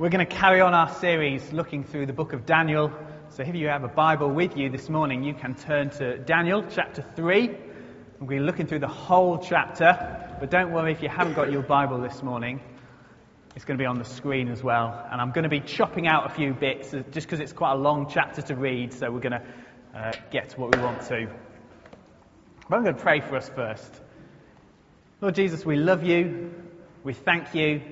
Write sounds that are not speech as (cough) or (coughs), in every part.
We're going to carry on our series looking through the book of Daniel. So if you have a Bible with you this morning, you can turn to Daniel chapter 3. We're going to be looking through the whole chapter. But don't worry if you haven't got your Bible this morning. It's going to be on the screen as well. And I'm going to be chopping out a few bits uh, just because it's quite a long chapter to read. So we're going to uh, get to what we want to. But I'm going to pray for us first. Lord Jesus, we love you. We thank you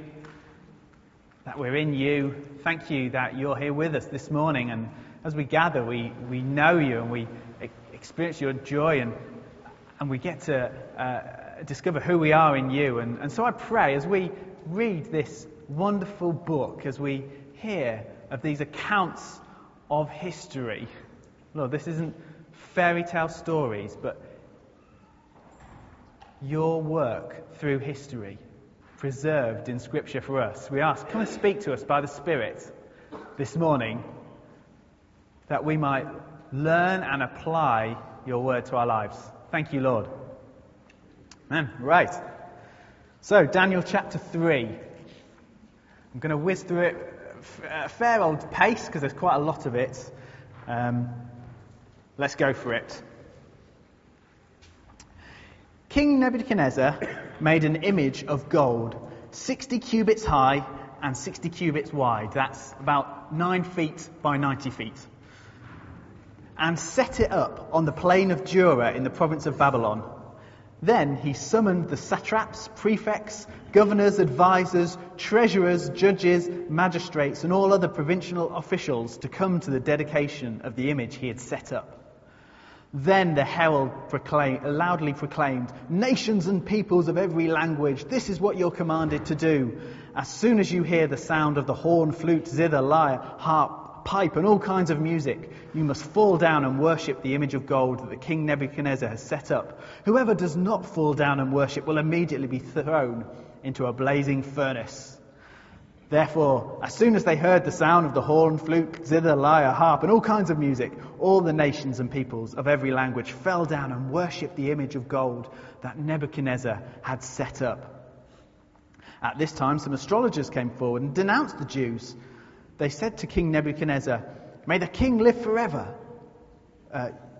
that we're in you. Thank you that you're here with us this morning. And as we gather, we, we know you and we experience your joy and, and we get to uh, discover who we are in you. And, and so I pray as we read this wonderful book, as we hear of these accounts of history, Lord, this isn't fairy tale stories, but your work through history preserved in Scripture for us. We ask, come and speak to us by the Spirit this morning that we might learn and apply your word to our lives. Thank you, Lord. Amen. Right. So, Daniel chapter 3. I'm going to whiz through it at a fair old pace because there's quite a lot of it. Um, let's go for it. King Nebuchadnezzar made an image of gold, 60 cubits high and 60 cubits wide. That's about 9 feet by 90 feet. And set it up on the plain of Dura in the province of Babylon. Then he summoned the satraps, prefects, governors, advisers, treasurers, judges, magistrates, and all other provincial officials to come to the dedication of the image he had set up. Then the herald loudly proclaimed, Nations and peoples of every language, this is what you're commanded to do. As soon as you hear the sound of the horn, flute, zither, lyre, harp, pipe, and all kinds of music, you must fall down and worship the image of gold that the king Nebuchadnezzar has set up. Whoever does not fall down and worship will immediately be thrown into a blazing furnace. Therefore, as soon as they heard the sound of the horn, flute, zither, lyre, harp, and all kinds of music, all the nations and peoples of every language fell down and worshipped the image of gold that Nebuchadnezzar had set up. At this time, some astrologers came forward and denounced the Jews. They said to King Nebuchadnezzar, May the king live forever. Uh,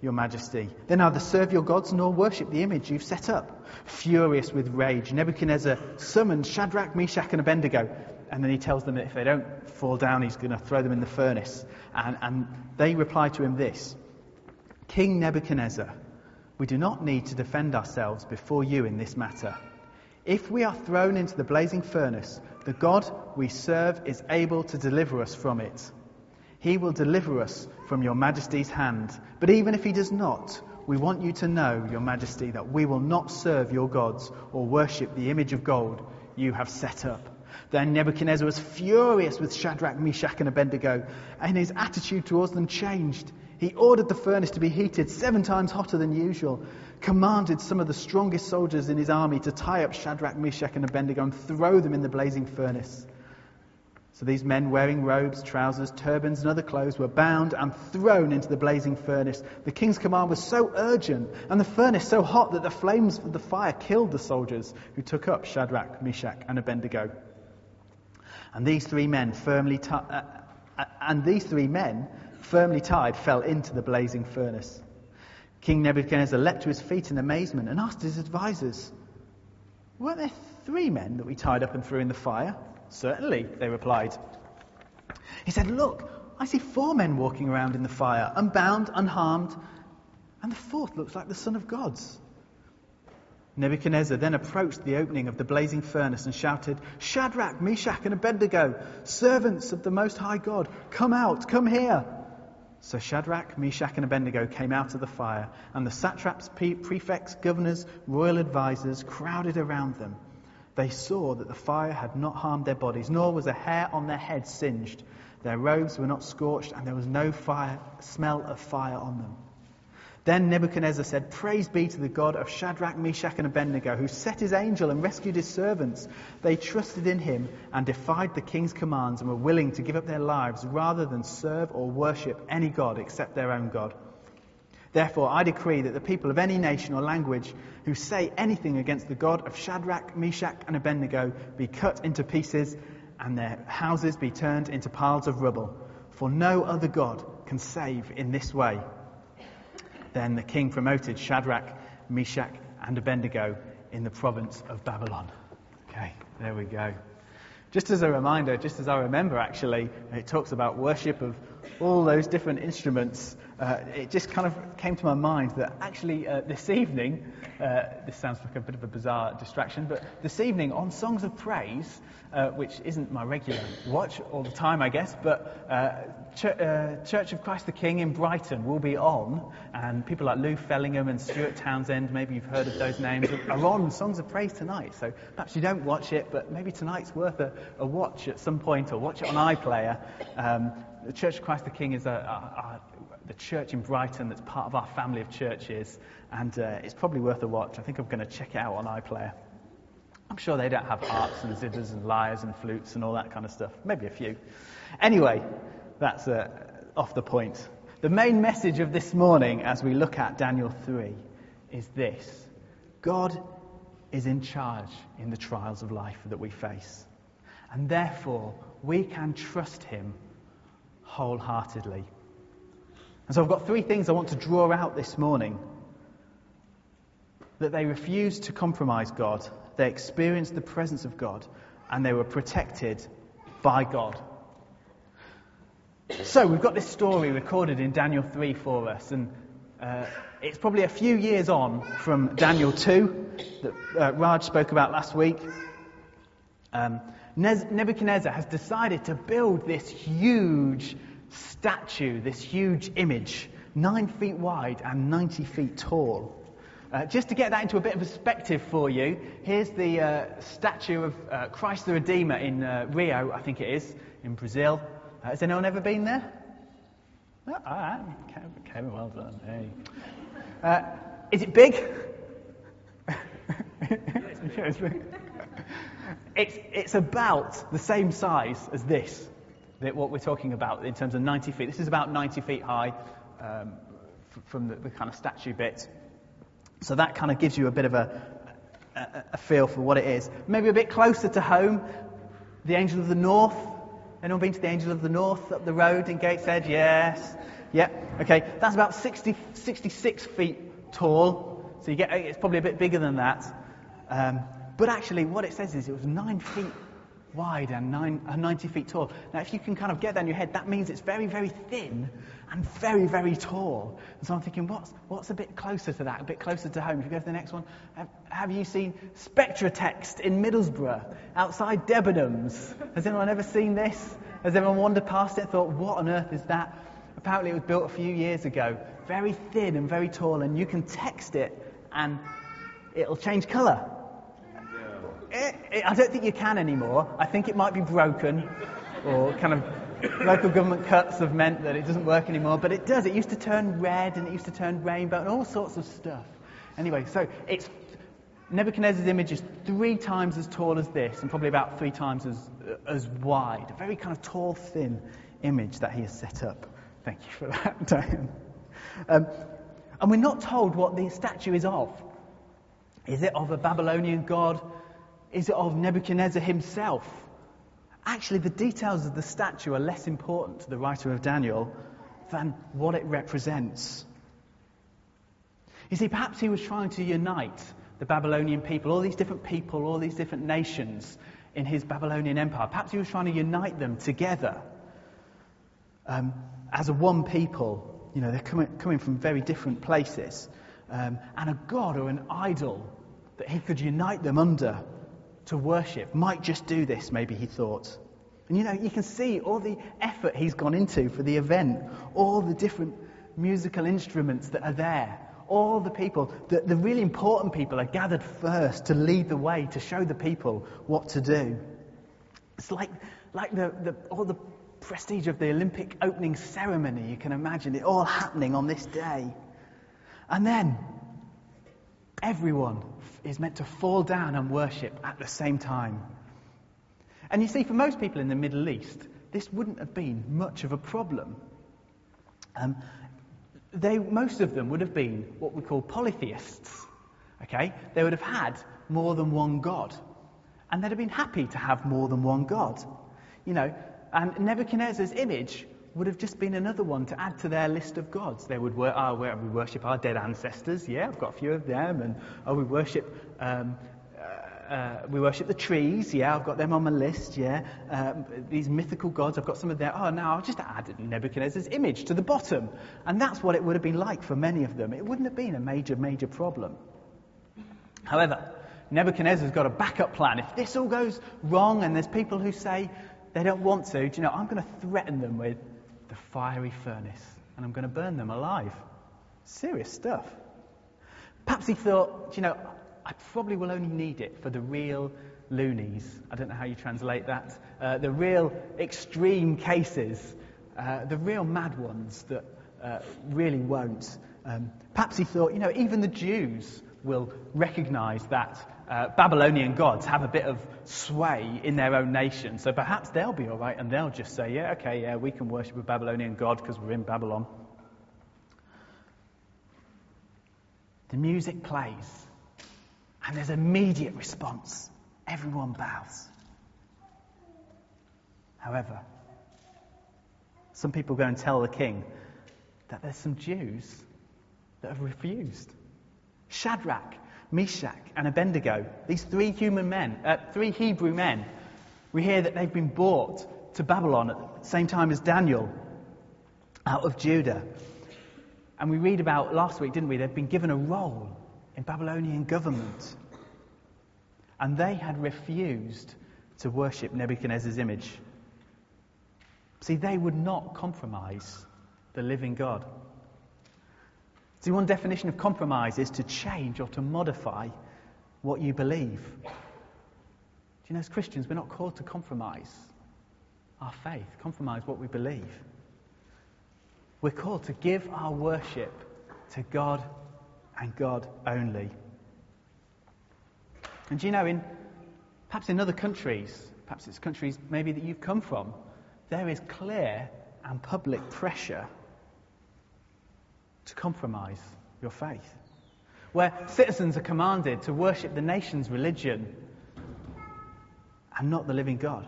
your majesty. They neither serve your gods nor worship the image you've set up. Furious with rage, Nebuchadnezzar summoned Shadrach, Meshach, and Abednego. And then he tells them that if they don't fall down, he's going to throw them in the furnace. And, and they reply to him this King Nebuchadnezzar, we do not need to defend ourselves before you in this matter. If we are thrown into the blazing furnace, the God we serve is able to deliver us from it. He will deliver us from your majesty's hand. But even if he does not, we want you to know, Your Majesty, that we will not serve your gods or worship the image of gold you have set up. Then Nebuchadnezzar was furious with Shadrach, Meshach, and Abednego, and his attitude towards them changed. He ordered the furnace to be heated seven times hotter than usual, commanded some of the strongest soldiers in his army to tie up Shadrach, Meshach, and Abednego and throw them in the blazing furnace. So these men wearing robes, trousers, turbans, and other clothes were bound and thrown into the blazing furnace. The king's command was so urgent and the furnace so hot that the flames of the fire killed the soldiers who took up Shadrach, Meshach, and Abednego. And these three men firmly t- uh, uh, and these three men firmly tied fell into the blazing furnace. King Nebuchadnezzar leapt to his feet in amazement and asked his advisers, Weren't there three men that we tied up and threw in the fire? Certainly, they replied. He said, Look, I see four men walking around in the fire, unbound, unharmed, and the fourth looks like the Son of God's. Nebuchadnezzar then approached the opening of the blazing furnace and shouted, Shadrach, Meshach, and Abednego, servants of the Most High God, come out, come here. So Shadrach, Meshach, and Abednego came out of the fire, and the satraps, prefects, governors, royal advisers crowded around them they saw that the fire had not harmed their bodies, nor was a hair on their heads singed. Their robes were not scorched, and there was no fire, smell of fire on them. Then Nebuchadnezzar said, Praise be to the God of Shadrach, Meshach, and Abednego, who set his angel and rescued his servants. They trusted in him and defied the king's commands and were willing to give up their lives rather than serve or worship any God except their own God. Therefore, I decree that the people of any nation or language who say anything against the God of Shadrach, Meshach, and Abednego be cut into pieces and their houses be turned into piles of rubble. For no other God can save in this way. Then the king promoted Shadrach, Meshach, and Abednego in the province of Babylon. Okay, there we go. Just as a reminder, just as I remember actually, it talks about worship of all those different instruments. Uh, it just kind of came to my mind that actually uh, this evening, uh, this sounds like a bit of a bizarre distraction, but this evening on Songs of Praise, uh, which isn't my regular watch all the time, I guess, but uh, Ch- uh, Church of Christ the King in Brighton will be on, and people like Lou Fellingham and Stuart Townend, maybe you've heard of those names, are on Songs of Praise tonight. So perhaps you don't watch it, but maybe tonight's worth a, a watch at some point, or watch it on iPlayer. Um, the Church of Christ the King is a, a, a, the church in Brighton that's part of our family of churches, and uh, it's probably worth a watch. I think I'm going to check it out on iPlayer. I'm sure they don't have harps and zithers and lyres and flutes and all that kind of stuff. Maybe a few. Anyway, that's uh, off the point. The main message of this morning, as we look at Daniel 3, is this God is in charge in the trials of life that we face. And therefore, we can trust Him wholeheartedly. And so I've got three things I want to draw out this morning that they refused to compromise God, they experienced the presence of God, and they were protected by God. So we've got this story recorded in Daniel 3 for us, and uh, it's probably a few years on from Daniel 2 that uh, Raj spoke about last week. Um, Nebuchadnezzar has decided to build this huge statue, this huge image, nine feet wide and 90 feet tall. Uh, just to get that into a bit of perspective for you, here's the uh, statue of uh, Christ the Redeemer in uh, Rio, I think it is, in Brazil. Uh, has anyone ever been there? Oh, all right. Kevin, well done. Hey. Uh, is it (laughs) big? it's, it's about the same size as this, what we're talking about in terms of 90 feet. This is about 90 feet high um, from the, the, kind of statue bit. So that kind of gives you a bit of a, a, a feel for what it is. Maybe a bit closer to home, the Angel of the North Anyone been to the Angel of the North up the road in Gateshead? Yes. Yep. Okay. That's about 60, 66 feet tall. So you get, it's probably a bit bigger than that. Um, but actually, what it says is it was nine feet wide and nine, uh, 90 feet tall. Now, if you can kind of get that in your head, that means it's very, very thin and very, very tall. And so I'm thinking, what's, what's a bit closer to that, a bit closer to home? If you go to the next one, have, have you seen Spectratext in Middlesbrough, outside Debenhams? Has anyone ever seen this? Has anyone wandered past it and thought, what on earth is that? Apparently, it was built a few years ago. Very thin and very tall, and you can text it and it'll change colour. It, it, I don't think you can anymore. I think it might be broken, or kind of local government cuts have meant that it doesn't work anymore. But it does. It used to turn red, and it used to turn rainbow, and all sorts of stuff. Anyway, so it's Nebuchadnezzar's image is three times as tall as this, and probably about three times as as wide. A very kind of tall, thin image that he has set up. Thank you for (laughs) that, Diane. Um, and we're not told what the statue is of. Is it of a Babylonian god? Is it of Nebuchadnezzar himself? Actually, the details of the statue are less important to the writer of Daniel than what it represents. You see, perhaps he was trying to unite the Babylonian people, all these different people, all these different nations in his Babylonian empire. Perhaps he was trying to unite them together um, as a one people. You know, they're coming, coming from very different places. Um, and a god or an idol that he could unite them under to worship might just do this, maybe he thought. And you know, you can see all the effort he's gone into for the event, all the different musical instruments that are there, all the people, the, the really important people are gathered first to lead the way, to show the people what to do. It's like, like the, the, all the prestige of the Olympic opening ceremony, you can imagine it all happening on this day. And then everyone is meant to fall down and worship at the same time. And you see, for most people in the Middle East, this wouldn't have been much of a problem. Um, they, most of them would have been what we call polytheists. Okay? They would have had more than one God. And they'd have been happy to have more than one God. You know, and Nebuchadnezzar's image would have just been another one to add to their list of gods. They would wor- oh, we worship our dead ancestors. Yeah, I've got a few of them. And oh, we worship um, uh, uh, we worship the trees. Yeah, I've got them on my list. Yeah, um, these mythical gods. I've got some of their. Oh, now I'll just add Nebuchadnezzar's image to the bottom, and that's what it would have been like for many of them. It wouldn't have been a major, major problem. However, Nebuchadnezzar's got a backup plan. If this all goes wrong, and there's people who say they don't want to, do you know, I'm going to threaten them with the fiery furnace, and I'm going to burn them alive. Serious stuff. Perhaps he thought, you know, I probably will only need it for the real loonies. I don't know how you translate that. Uh, the real extreme cases, uh, the real mad ones that uh, really won't. Um, perhaps he thought, you know, even the Jews will recognize that uh, Babylonian gods have a bit of sway in their own nation. So perhaps they'll be all right and they'll just say, yeah, okay, yeah, we can worship a Babylonian god because we're in Babylon. The music plays. And there's immediate response. Everyone bows. However, some people go and tell the king that there's some Jews that have refused. Shadrach, Meshach, and Abednego, these three human men, uh, three Hebrew men, we hear that they've been brought to Babylon at the same time as Daniel out of Judah. And we read about last week, didn't we? They've been given a role in Babylonian government. And they had refused to worship Nebuchadnezzar's image. See, they would not compromise the living God. See, one definition of compromise is to change or to modify what you believe. Do you know, as Christians, we're not called to compromise our faith, compromise what we believe. We're called to give our worship to God and God only. And do you know, in perhaps in other countries, perhaps it's countries maybe that you've come from, there is clear and public pressure to compromise your faith. Where citizens are commanded to worship the nation's religion and not the living God.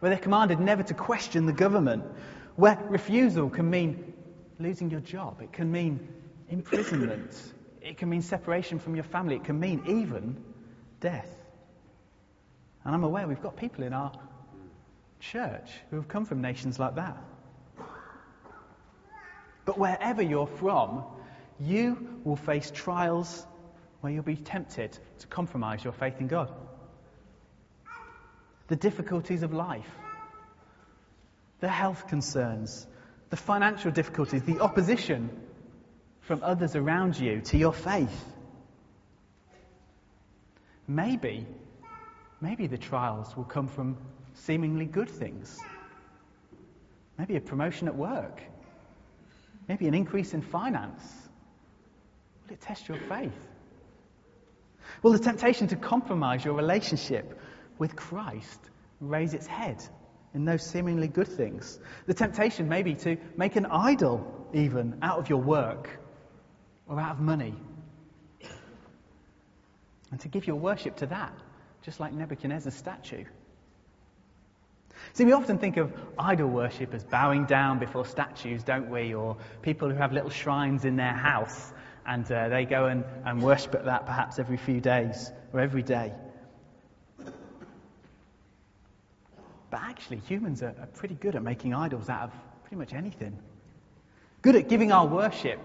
Where they're commanded never to question the government. Where refusal can mean losing your job. It can mean imprisonment. It can mean separation from your family. It can mean even death. And I'm aware we've got people in our church who have come from nations like that. But wherever you're from, you will face trials where you'll be tempted to compromise your faith in God. The difficulties of life, the health concerns, the financial difficulties, the opposition from others around you to your faith. Maybe, maybe the trials will come from seemingly good things. Maybe a promotion at work. Maybe an increase in finance. Will it test your faith? Will the temptation to compromise your relationship with Christ raise its head in those seemingly good things? The temptation maybe to make an idol even out of your work or out of money. And to give your worship to that, just like Nebuchadnezzar's statue. See, we often think of idol worship as bowing down before statues, don't we? Or people who have little shrines in their house and uh, they go and, and worship at that perhaps every few days or every day. But actually, humans are, are pretty good at making idols out of pretty much anything. Good at giving our worship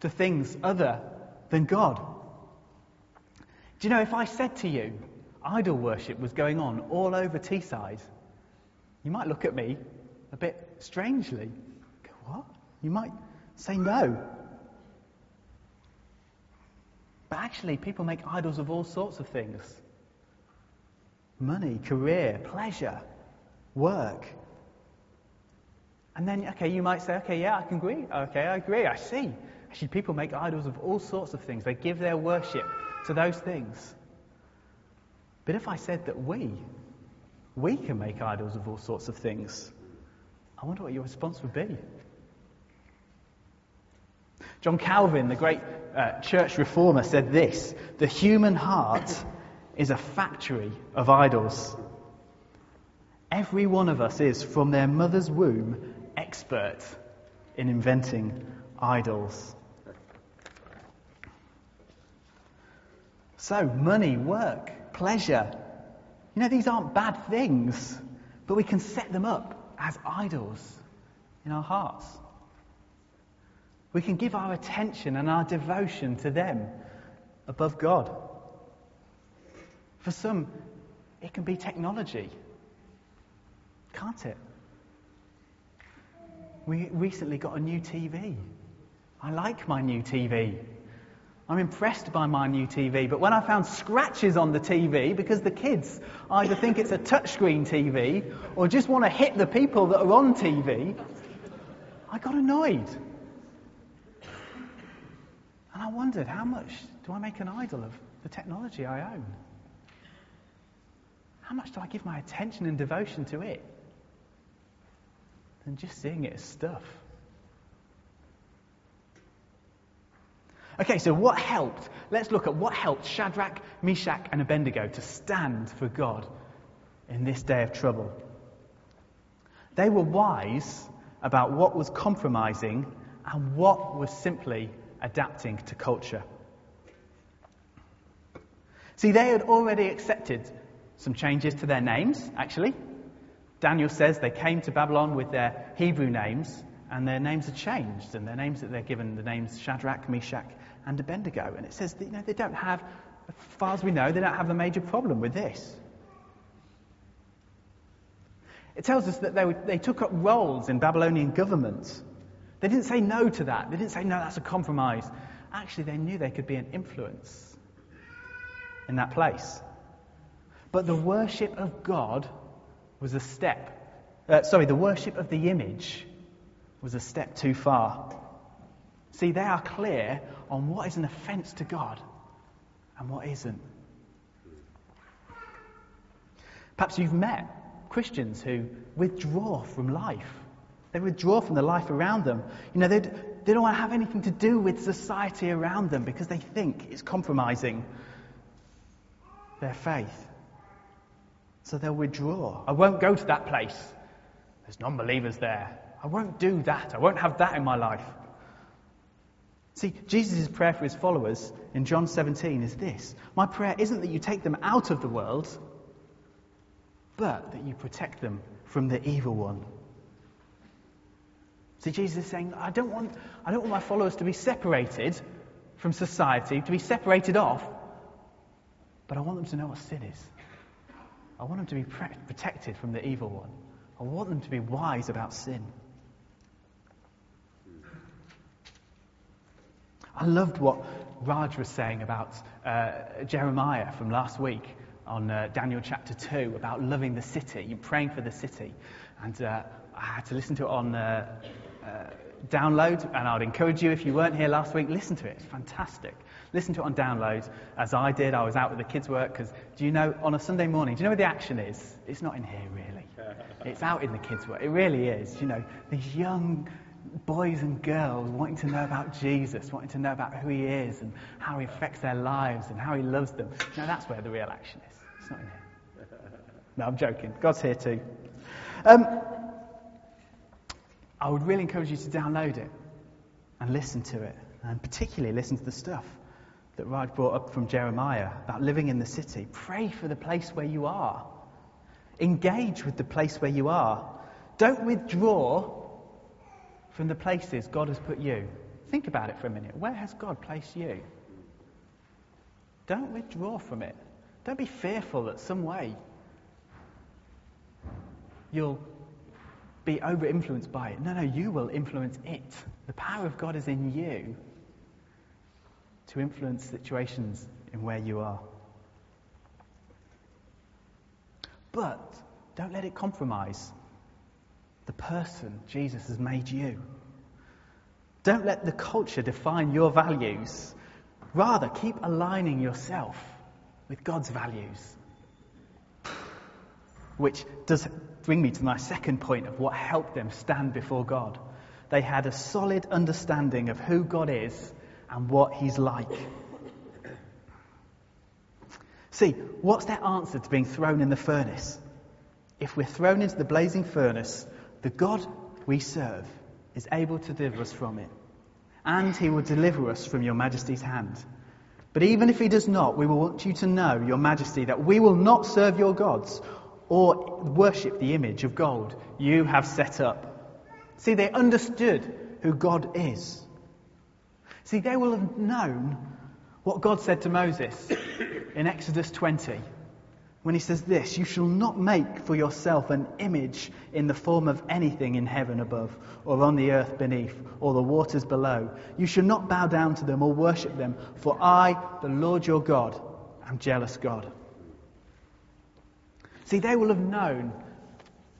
to things other than God. Do you know, if I said to you, idol worship was going on all over Teesside, you might look at me a bit strangely. Go, what? You might say no. But actually, people make idols of all sorts of things money, career, pleasure, work. And then, okay, you might say, okay, yeah, I can agree. Okay, I agree. I see Actually, people make idols of all sorts of things. They give their worship to those things. But if I said that we, we can make idols of all sorts of things, I wonder what your response would be. John Calvin, the great uh, church reformer, said this The human heart is a factory of idols. Every one of us is, from their mother's womb, expert in inventing idols. So, money, work, pleasure. You know, these aren't bad things, but we can set them up as idols in our hearts. We can give our attention and our devotion to them above God. For some, it can be technology can't it? We recently got a new TV. I like my new TV. I'm impressed by my new TV, but when I found scratches on the TV because the kids either think it's a touchscreen TV or just want to hit the people that are on TV, I got annoyed. And I wondered, how much do I make an idol of the technology I own? How much do I give my attention and devotion to it? than just seeing it as stuff. Okay, so what helped? Let's look at what helped Shadrach, Meshach, and Abednego to stand for God in this day of trouble. They were wise about what was compromising and what was simply adapting to culture. See, they had already accepted some changes to their names, actually. Daniel says they came to Babylon with their Hebrew names, and their names are changed, and their names that they're given, the names Shadrach, Meshach, and Abednego. And it says that, you know, they don't have, as far as we know, they don't have a major problem with this. It tells us that they, they took up roles in Babylonian government. They didn't say no to that. They didn't say, no, that's a compromise. Actually, they knew they could be an influence in that place. But the worship of God was a step. Uh, sorry, the worship of the image was a step too far. See, they are clear on what is an offense to God and what isn't. Perhaps you've met Christians who withdraw from life. They withdraw from the life around them. You know, they don't want to have anything to do with society around them because they think it's compromising their faith. So they'll withdraw. I won't go to that place. There's non believers there. I won't do that. I won't have that in my life. See, Jesus' prayer for his followers in John 17 is this My prayer isn't that you take them out of the world, but that you protect them from the evil one. See, Jesus is saying, I don't want, I don't want my followers to be separated from society, to be separated off, but I want them to know what sin is. I want them to be protected from the evil one. I want them to be wise about sin. I loved what Raj was saying about uh, Jeremiah from last week on uh, Daniel chapter 2 about loving the city praying for the city. And uh, I had to listen to it on uh, uh, download, and I'd encourage you, if you weren't here last week, listen to it. It's fantastic. Listen to it on download, as I did. I was out with the kids' work, because do you know, on a Sunday morning, do you know where the action is? It's not in here, really. It's out in the kids' work. It really is. You know, these young boys and girls wanting to know about Jesus, wanting to know about who he is and how he affects their lives and how he loves them. Now that's where the real action is. It's not in here. (laughs) No, I'm joking. God's here too. Um, I would really encourage you to download it and listen to it, and particularly listen to the stuff that Raj brought up from Jeremiah about living in the city. Pray for the place where you are. Engage with the place where you are. Don't withdraw from the places God has put you. Think about it for a minute. Where has God placed you? Don't withdraw from it. Don't be fearful that some way you'll be over influenced by it. No, no, you will influence it. The power of God is in you to influence situations in where you are. But don't let it compromise the person Jesus has made you. Don't let the culture define your values. Rather, keep aligning yourself with God's values. Which does bring me to my second point of what helped them stand before God. They had a solid understanding of who God is and what He's like. See, what's their answer to being thrown in the furnace? If we're thrown into the blazing furnace, the God we serve is able to deliver us from it. And he will deliver us from your majesty's hand. But even if he does not, we will want you to know, your majesty, that we will not serve your gods or worship the image of gold you have set up. See, they understood who God is. See, they will have known what God said to Moses in Exodus 20 when he says this You shall not make for yourself an image in the form of anything in heaven above, or on the earth beneath, or the waters below. You shall not bow down to them or worship them, for I, the Lord your God, am jealous God. See, they will have known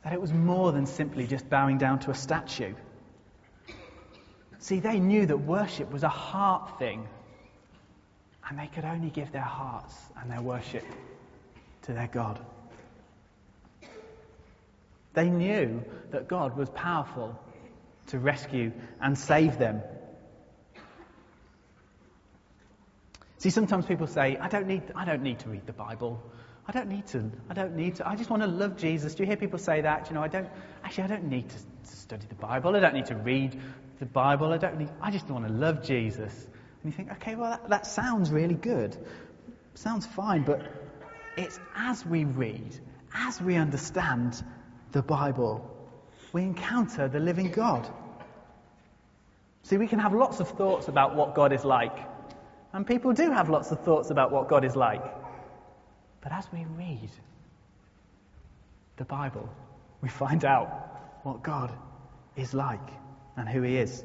that it was more than simply just bowing down to a statue. See, they knew that worship was a heart thing, and they could only give their hearts and their worship to their God. They knew that God was powerful to rescue and save them. See, sometimes people say, I don't need, I don't need to read the Bible. I don't need to. I don't need to. I just want to love Jesus. Do you hear people say that? You know, I don't, actually, I don't need to, to study the Bible. I don't need to read the Bible. I don't need, I just want to love Jesus. And you think, okay, well, that, that sounds really good. Sounds fine, but it's as we read, as we understand the Bible, we encounter the living God. See, we can have lots of thoughts about what God is like. And people do have lots of thoughts about what God is like. But as we read the Bible, we find out what God is like and who He is.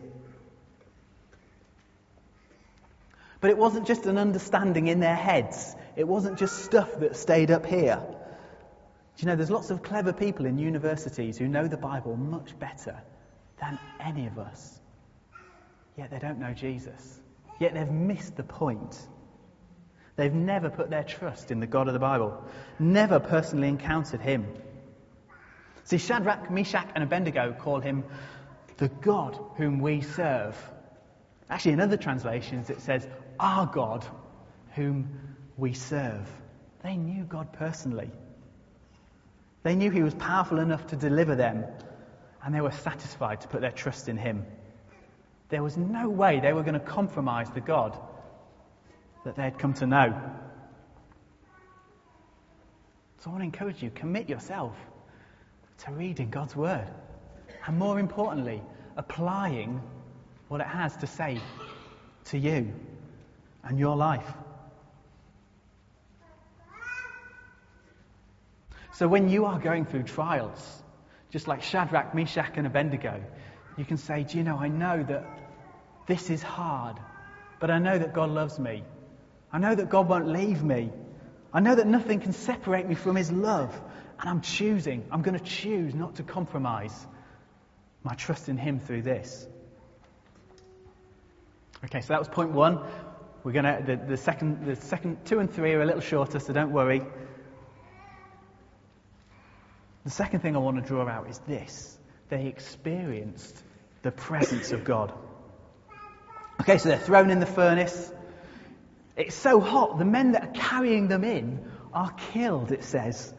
But it wasn't just an understanding in their heads. It wasn't just stuff that stayed up here. Do you know, there's lots of clever people in universities who know the Bible much better than any of us. Yet they don't know Jesus. Yet they've missed the point. They've never put their trust in the God of the Bible, never personally encountered him. See, Shadrach, Meshach, and Abednego call him the God whom we serve. Actually, in other translations, it says, our God whom we serve. They knew God personally. They knew He was powerful enough to deliver them, and they were satisfied to put their trust in Him. There was no way they were going to compromise the God that they had come to know. So I want to encourage you commit yourself to reading God's Word. And more importantly, applying what it has to say to you and your life. So when you are going through trials, just like Shadrach, Meshach, and Abednego, you can say, Do you know, I know that this is hard, but I know that God loves me. I know that God won't leave me. I know that nothing can separate me from His love. And I'm choosing, I'm going to choose not to compromise my trust in Him through this. Okay, so that was point one. We're going to, the, the, second, the second, two and three are a little shorter, so don't worry. The second thing I want to draw out is this they experienced the presence of God. Okay, so they're thrown in the furnace. It's so hot, the men that are carrying them in are killed, it says.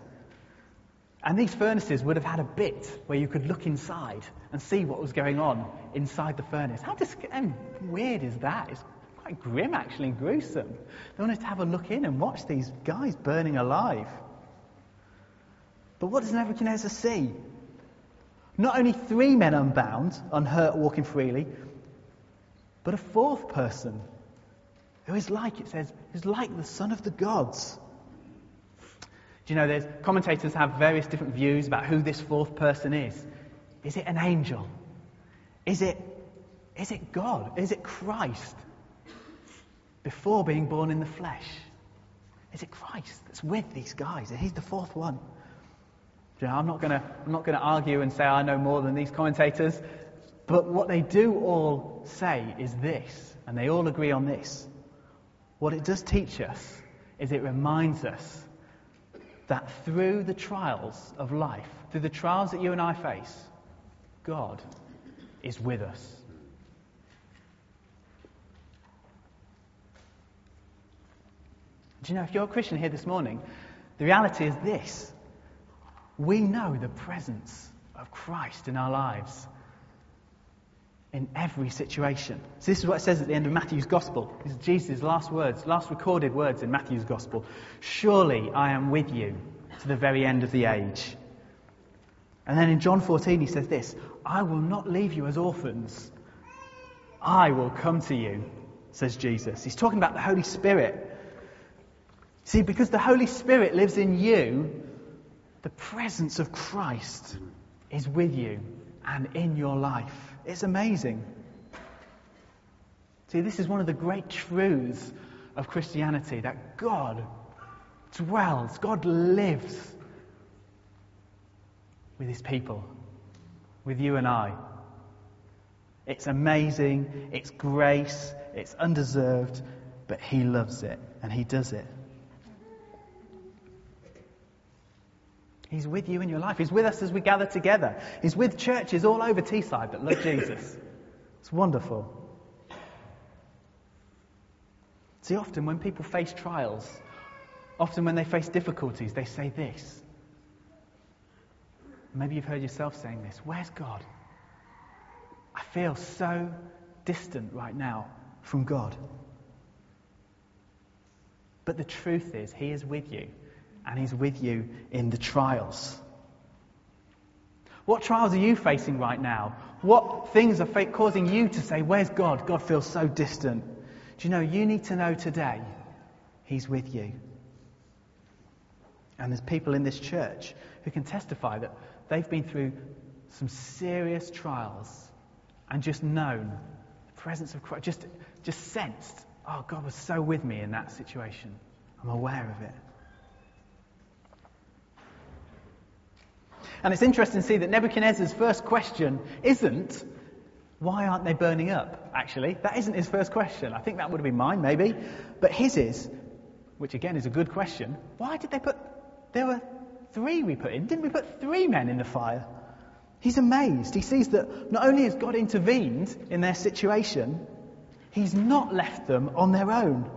And these furnaces would have had a bit where you could look inside and see what was going on inside the furnace. How, dis- weird is that? It's quite grim, actually, and gruesome. They wanted to have a look in and watch these guys burning alive. But what does Nebuchadnezzar see? Not only three men unbound, unhurt, walking freely, but a fourth person who is like, it says, is like the son of the gods. Do you know, there's, commentators have various different views about who this fourth person is. Is it an angel? Is it, is it God? Is it Christ? Before being born in the flesh? Is it Christ that's with these guys? He's the fourth one. You know, I'm not going to I'm not going to argue and say I know more than these commentators. But what they do all say is this, and they all agree on this. What it does teach us is it reminds us that through the trials of life, through the trials that you and I face, God is with us. You know, if you're a Christian here this morning, the reality is this. We know the presence of Christ in our lives in every situation. So this is what it says at the end of Matthew's Gospel. This is Jesus' last words, last recorded words in Matthew's Gospel. Surely I am with you to the very end of the age. And then in John 14 he says this, I will not leave you as orphans. I will come to you, says Jesus. He's talking about the Holy Spirit. See, because the Holy Spirit lives in you, the presence of Christ is with you and in your life. It's amazing. See, this is one of the great truths of Christianity that God dwells, God lives with his people, with you and I. It's amazing, it's grace, it's undeserved, but he loves it and he does it. He's with you in your life. He's with us as we gather together. He's with churches all over Teesside that love Jesus. It's wonderful. See, often when people face trials, often when they face difficulties, they say this. Maybe you've heard yourself saying this Where's God? I feel so distant right now from God. But the truth is, He is with you and He's with you in the trials. What trials are you facing right now? What things are causing you to say, Where's God? God feels so distant. Do you know, you need to know today He's with you. And there's people in this church who can testify that they've been through some serious trials and just known the presence of Christ, just, just sensed, oh, God was so with me in that situation. I'm aware of it. And it's interesting to see that Nebuchadnezzar's first question isn't, why aren't they burning up? Actually, that isn't his first question. I think that would have been mine, maybe. But his is, which again is a good question, why did they put, there were three we put in. Didn't we put three men in the fire? He's amazed. He sees that not only has God intervened in their situation, he's not left them on their own.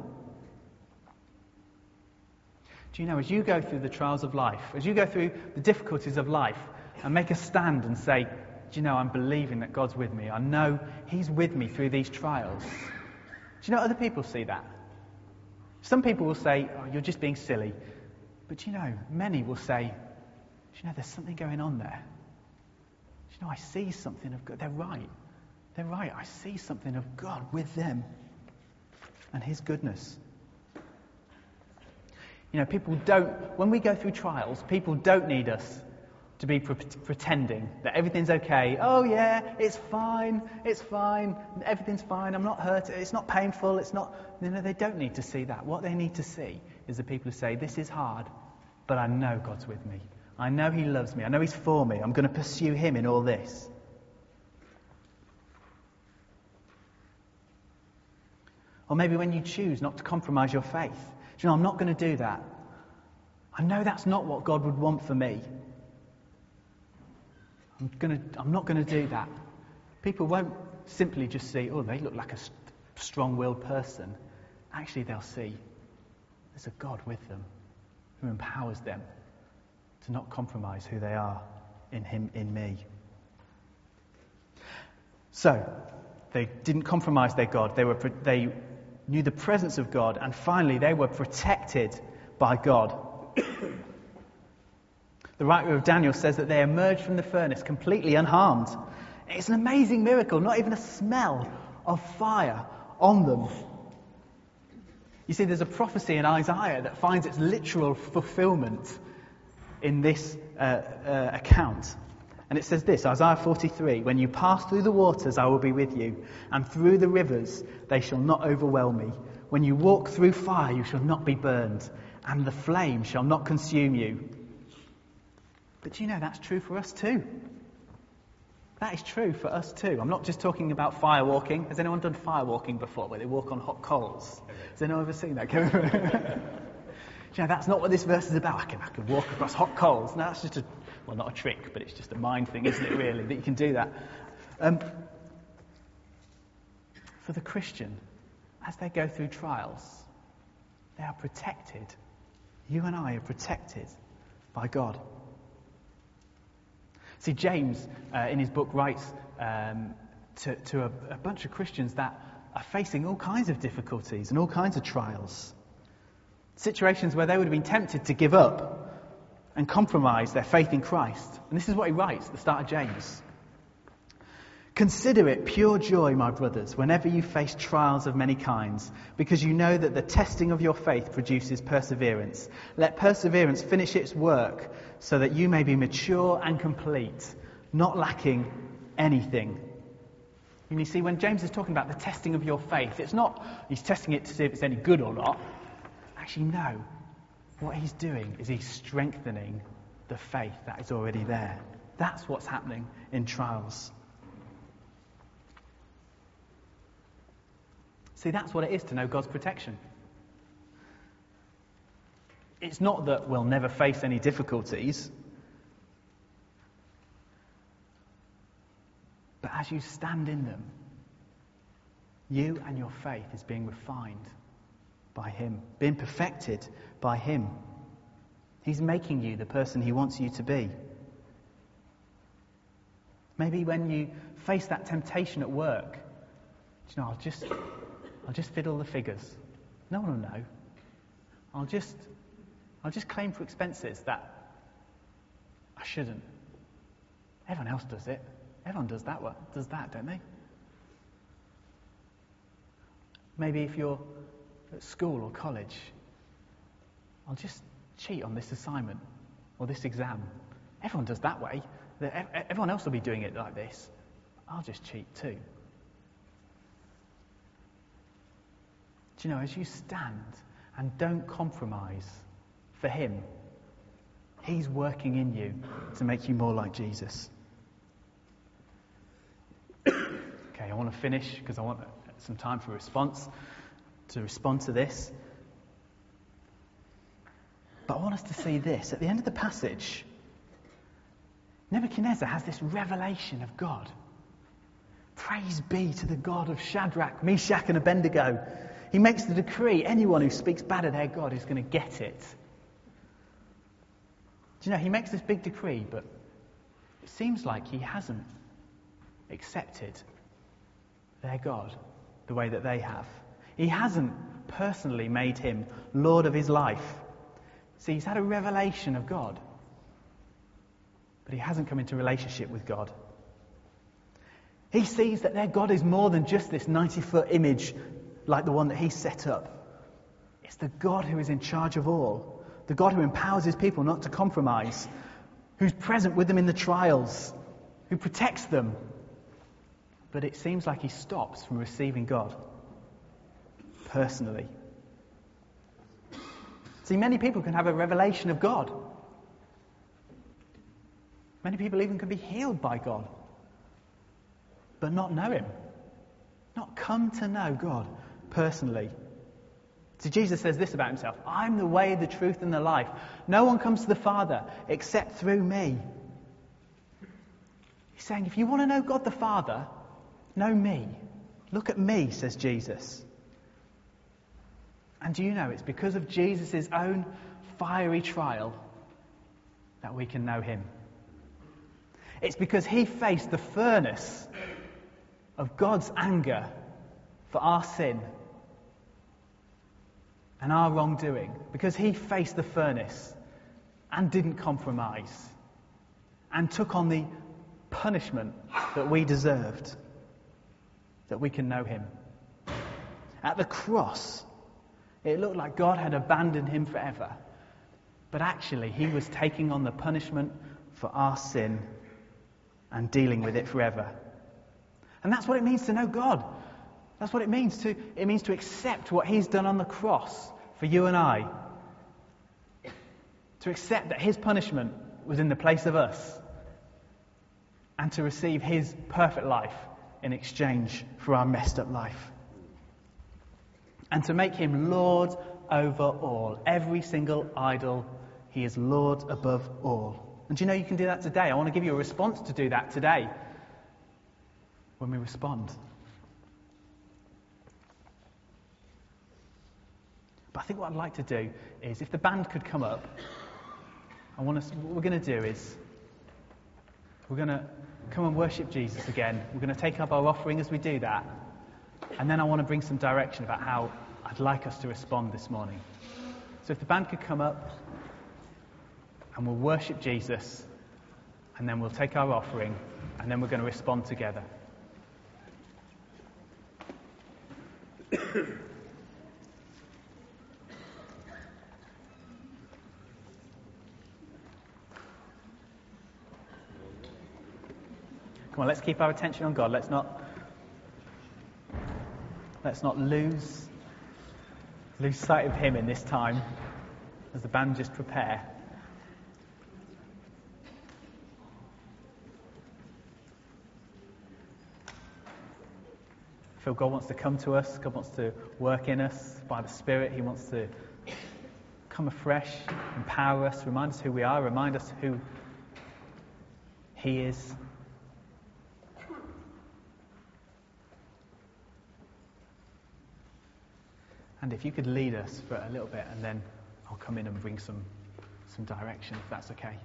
Do you know, as you go through the trials of life, as you go through the difficulties of life, and make a stand and say, Do you know, I'm believing that God's with me. I know He's with me through these trials. Do you know, other people see that. Some people will say, Oh, you're just being silly. But you know, many will say, Do you know, there's something going on there. Do you know, I see something of God. They're right. They're right. I see something of God with them and His goodness. You know, people don't, when we go through trials, people don't need us to be pre- pretending that everything's okay. Oh, yeah, it's fine, it's fine, everything's fine, I'm not hurt, it's not painful, it's not. You know, they don't need to see that. What they need to see is the people who say, This is hard, but I know God's with me. I know He loves me. I know He's for me. I'm going to pursue Him in all this. Or maybe when you choose not to compromise your faith you know, I'm not going to do that. I know that's not what God would want for me. I'm, gonna, I'm not going to do that. People won't simply just see, oh, they look like a strong willed person. Actually, they'll see there's a God with them who empowers them to not compromise who they are in Him, in me. So, they didn't compromise their God. They, were, they knew the presence of God, and finally, they were protected by God. the writer of Daniel says that they emerged from the furnace completely unharmed. It's an amazing miracle, not even a smell of fire on them. You see, there's a prophecy in Isaiah that finds its literal fulfillment in this uh, uh, account. And it says this Isaiah 43 When you pass through the waters, I will be with you, and through the rivers, they shall not overwhelm me. When you walk through fire, you shall not be burned, and the flame shall not consume you. But you know that's true for us too. That is true for us too. I'm not just talking about fire walking. Has anyone done fire walking before, where they walk on hot coals? Has anyone ever seen that? (laughs) you know, that's not what this verse is about. I can, I can walk across hot coals. No, that's just a, well, not a trick, but it's just a mind thing, isn't it, really, that you can do that. Um, for the Christian, as they go through trials, they are protected. You and I are protected by God. See, James, uh, in his book, writes um, to, to a, a bunch of Christians that are facing all kinds of difficulties and all kinds of trials. Situations where they would have been tempted to give up and compromise their faith in Christ. And this is what he writes at the start of James. Consider it pure joy, my brothers, whenever you face trials of many kinds, because you know that the testing of your faith produces perseverance. Let perseverance finish its work, so that you may be mature and complete, not lacking anything. And you see, when James is talking about the testing of your faith, it's not he's testing it to see if it's any good or not. Actually, no. What he's doing is he's strengthening the faith that is already there. That's what's happening in trials. See, that's what it is to know God's protection. It's not that we'll never face any difficulties, but as you stand in them, you and your faith is being refined by Him, being perfected by Him. He's making you the person He wants you to be. Maybe when you face that temptation at work, you know, I'll just I'll just fiddle the figures. No one will know. I'll just, I'll just claim for expenses that I shouldn't. Everyone else does it. Everyone does that, does that, don't they? Maybe if you're at school or college, I'll just cheat on this assignment or this exam. Everyone does that way. Everyone else will be doing it like this. I'll just cheat too. Do you know, as you stand and don't compromise for Him, He's working in you to make you more like Jesus. (coughs) okay, I want to finish because I want some time for response to respond to this. But I want us to see this. At the end of the passage, Nebuchadnezzar has this revelation of God. Praise be to the God of Shadrach, Meshach, and Abednego he makes the decree anyone who speaks bad of their God is going to get it. Do you know, he makes this big decree, but it seems like he hasn't accepted their God the way that they have. He hasn't personally made him Lord of his life. See, he's had a revelation of God, but he hasn't come into relationship with God. He sees that their God is more than just this 90 foot image like the one that he set up. It's the God who is in charge of all, the God who empowers his people not to compromise, who's present with them in the trials, who protects them. But it seems like he stops from receiving God personally. See, many people can have a revelation of God. Many people even can be healed by God, but not know Him, not come to know God personally. So Jesus says this about himself I'm the way, the truth, and the life. No one comes to the Father except through me. He's saying, if you want to know God the Father, know me. Look at me, says Jesus. And do you know it's because of Jesus' own fiery trial that we can know him? It's because he faced the furnace of God's anger for our sin and our wrongdoing because he faced the furnace and didn't compromise and took on the punishment that we deserved, that we can know him. At the cross, it looked like God had abandoned him forever. But actually, he was taking on the punishment for our sin and dealing with it forever. And that's what it means to know God. That's what it means to, it means to accept what he's done on the cross for you and I. To accept that his punishment was in the place of us. and to receive his perfect life in exchange for our messed up life. And to make him Lord over all. Every single idol, he is Lord above all. And do you know you can do that today? I want to give you a response to do that today when we respond. But I think what I'd like to do is, if the band could come up, I want us, what we're going to do is, we're going to come and worship Jesus again. We're going to take up our offering as we do that. And then I want to bring some direction about how I'd like us to respond this morning. So if the band could come up, and we'll worship Jesus, and then we'll take our offering, and then we're going to respond together. Come on, let's keep our attention on God. Let's not let's not lose lose sight of Him in this time as the band just prepare. I feel God wants to come to us. God wants to work in us by the Spirit. He wants to come afresh, empower us, remind us who we are, remind us who He is. And if you could lead us for a little bit, and then I'll come in and bring some, some direction, if that's okay.